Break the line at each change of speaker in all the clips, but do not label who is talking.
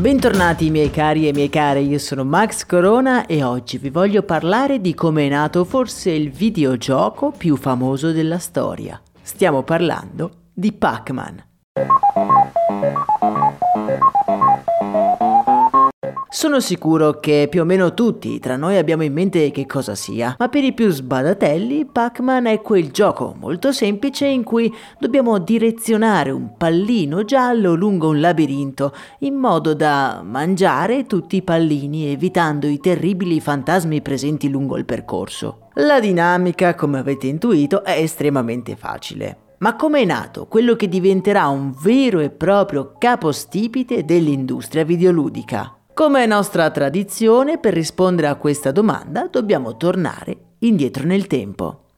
Bentornati miei cari e miei care, io sono Max Corona e oggi vi voglio parlare di come è nato forse il videogioco più famoso della storia. Stiamo parlando di Pac-Man. Sono sicuro che più o meno tutti tra noi abbiamo in mente che cosa sia, ma per i più sbadatelli Pac-Man è quel gioco molto semplice in cui dobbiamo direzionare un pallino giallo lungo un labirinto in modo da mangiare tutti i pallini evitando i terribili fantasmi presenti lungo il percorso. La dinamica, come avete intuito, è estremamente facile. Ma come è nato quello che diventerà un vero e proprio capostipite dell'industria videoludica? Come è nostra tradizione, per rispondere a questa domanda dobbiamo tornare indietro nel tempo.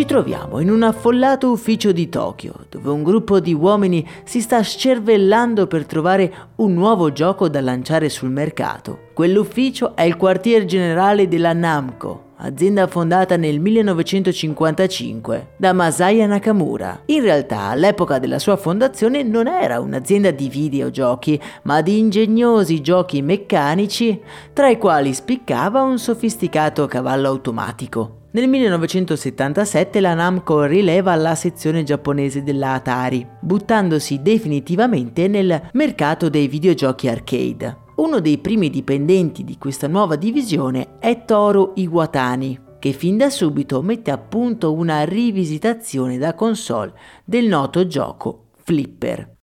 Ci troviamo in un affollato ufficio di Tokyo, dove un gruppo di uomini si sta scervellando per trovare un nuovo gioco da lanciare sul mercato. Quell'ufficio è il quartier generale della Namco, azienda fondata nel 1955 da Masaya Nakamura. In realtà all'epoca della sua fondazione non era un'azienda di videogiochi, ma di ingegnosi giochi meccanici, tra i quali spiccava un sofisticato cavallo automatico. Nel 1977 la Namco rileva la sezione giapponese della Atari, buttandosi definitivamente nel mercato dei videogiochi arcade. Uno dei primi dipendenti di questa nuova divisione è Toru Iwatani, che fin da subito mette a punto una rivisitazione da console del noto gioco Flipper.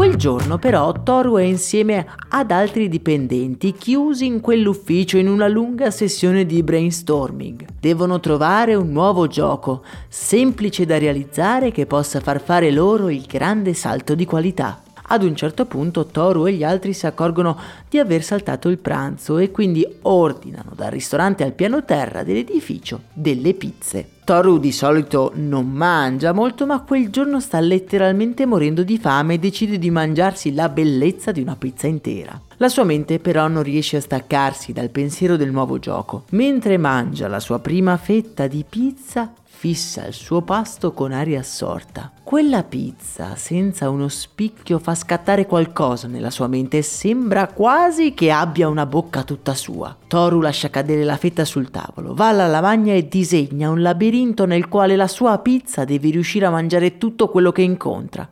Quel giorno però Toru è insieme ad altri dipendenti chiusi in quell'ufficio in una lunga sessione di brainstorming. Devono trovare un nuovo gioco, semplice da realizzare che possa far fare loro il grande salto di qualità. Ad un certo punto Toru e gli altri si accorgono di aver saltato il pranzo e quindi ordinano dal ristorante al piano terra dell'edificio delle pizze. Toru di solito non mangia molto, ma quel giorno sta letteralmente morendo di fame e decide di mangiarsi la bellezza di una pizza intera. La sua mente però non riesce a staccarsi dal pensiero del nuovo gioco. Mentre mangia la sua prima fetta di pizza, fissa il suo pasto con aria assorta. Quella pizza senza uno spicchio fa scattare qualcosa nella sua mente e sembra quasi che abbia una bocca tutta sua. Toru lascia cadere la fetta sul tavolo, va alla lavagna e disegna un labirinto nel quale la sua pizza deve riuscire a mangiare tutto quello che incontra.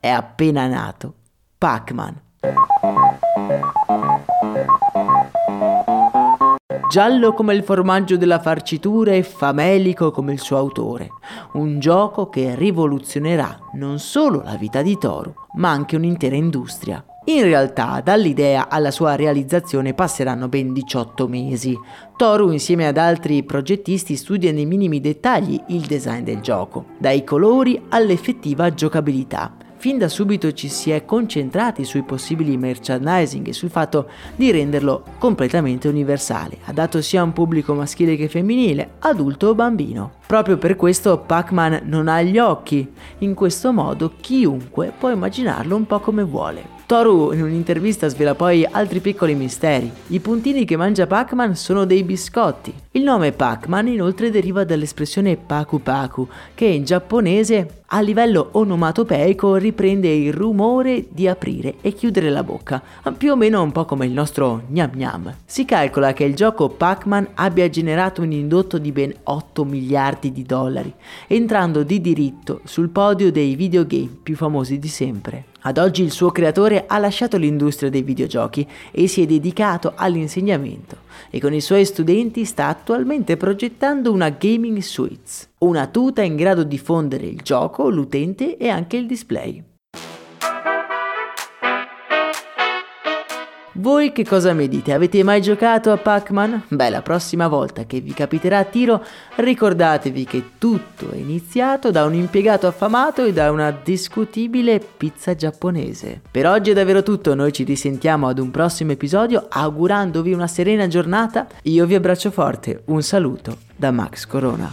È appena nato Pac-Man. Giallo come il formaggio della farcitura e famelico come il suo autore. Un gioco che rivoluzionerà non solo la vita di Toru, ma anche un'intera industria. In realtà, dall'idea alla sua realizzazione passeranno ben 18 mesi. Toru, insieme ad altri progettisti, studia nei minimi dettagli il design del gioco, dai colori all'effettiva giocabilità fin da subito ci si è concentrati sui possibili merchandising e sul fatto di renderlo completamente universale, adatto sia a un pubblico maschile che femminile, adulto o bambino. Proprio per questo Pac-Man non ha gli occhi, in questo modo chiunque può immaginarlo un po' come vuole. Toru in un'intervista svela poi altri piccoli misteri. I puntini che mangia Pac-Man sono dei biscotti. Il nome Pac-Man inoltre deriva dall'espressione Paku Paku, che in giapponese a livello onomatopeico riprende il rumore di aprire e chiudere la bocca, più o meno un po' come il nostro gnam gnam. Si calcola che il gioco Pac-Man abbia generato un indotto di ben 8 miliardi di dollari, entrando di diritto sul podio dei videogame più famosi di sempre. Ad oggi il suo creatore ha lasciato l'industria dei videogiochi e si è dedicato all'insegnamento e con i suoi studenti sta attualmente progettando una Gaming Suites, una tuta in grado di fondere il gioco, l'utente e anche il display. Voi che cosa mi dite? Avete mai giocato a Pac-Man? Beh, la prossima volta che vi capiterà a tiro, ricordatevi che tutto è iniziato da un impiegato affamato e da una discutibile pizza giapponese. Per oggi è davvero tutto, noi ci risentiamo ad un prossimo episodio augurandovi una serena giornata. Io vi abbraccio forte, un saluto da Max Corona.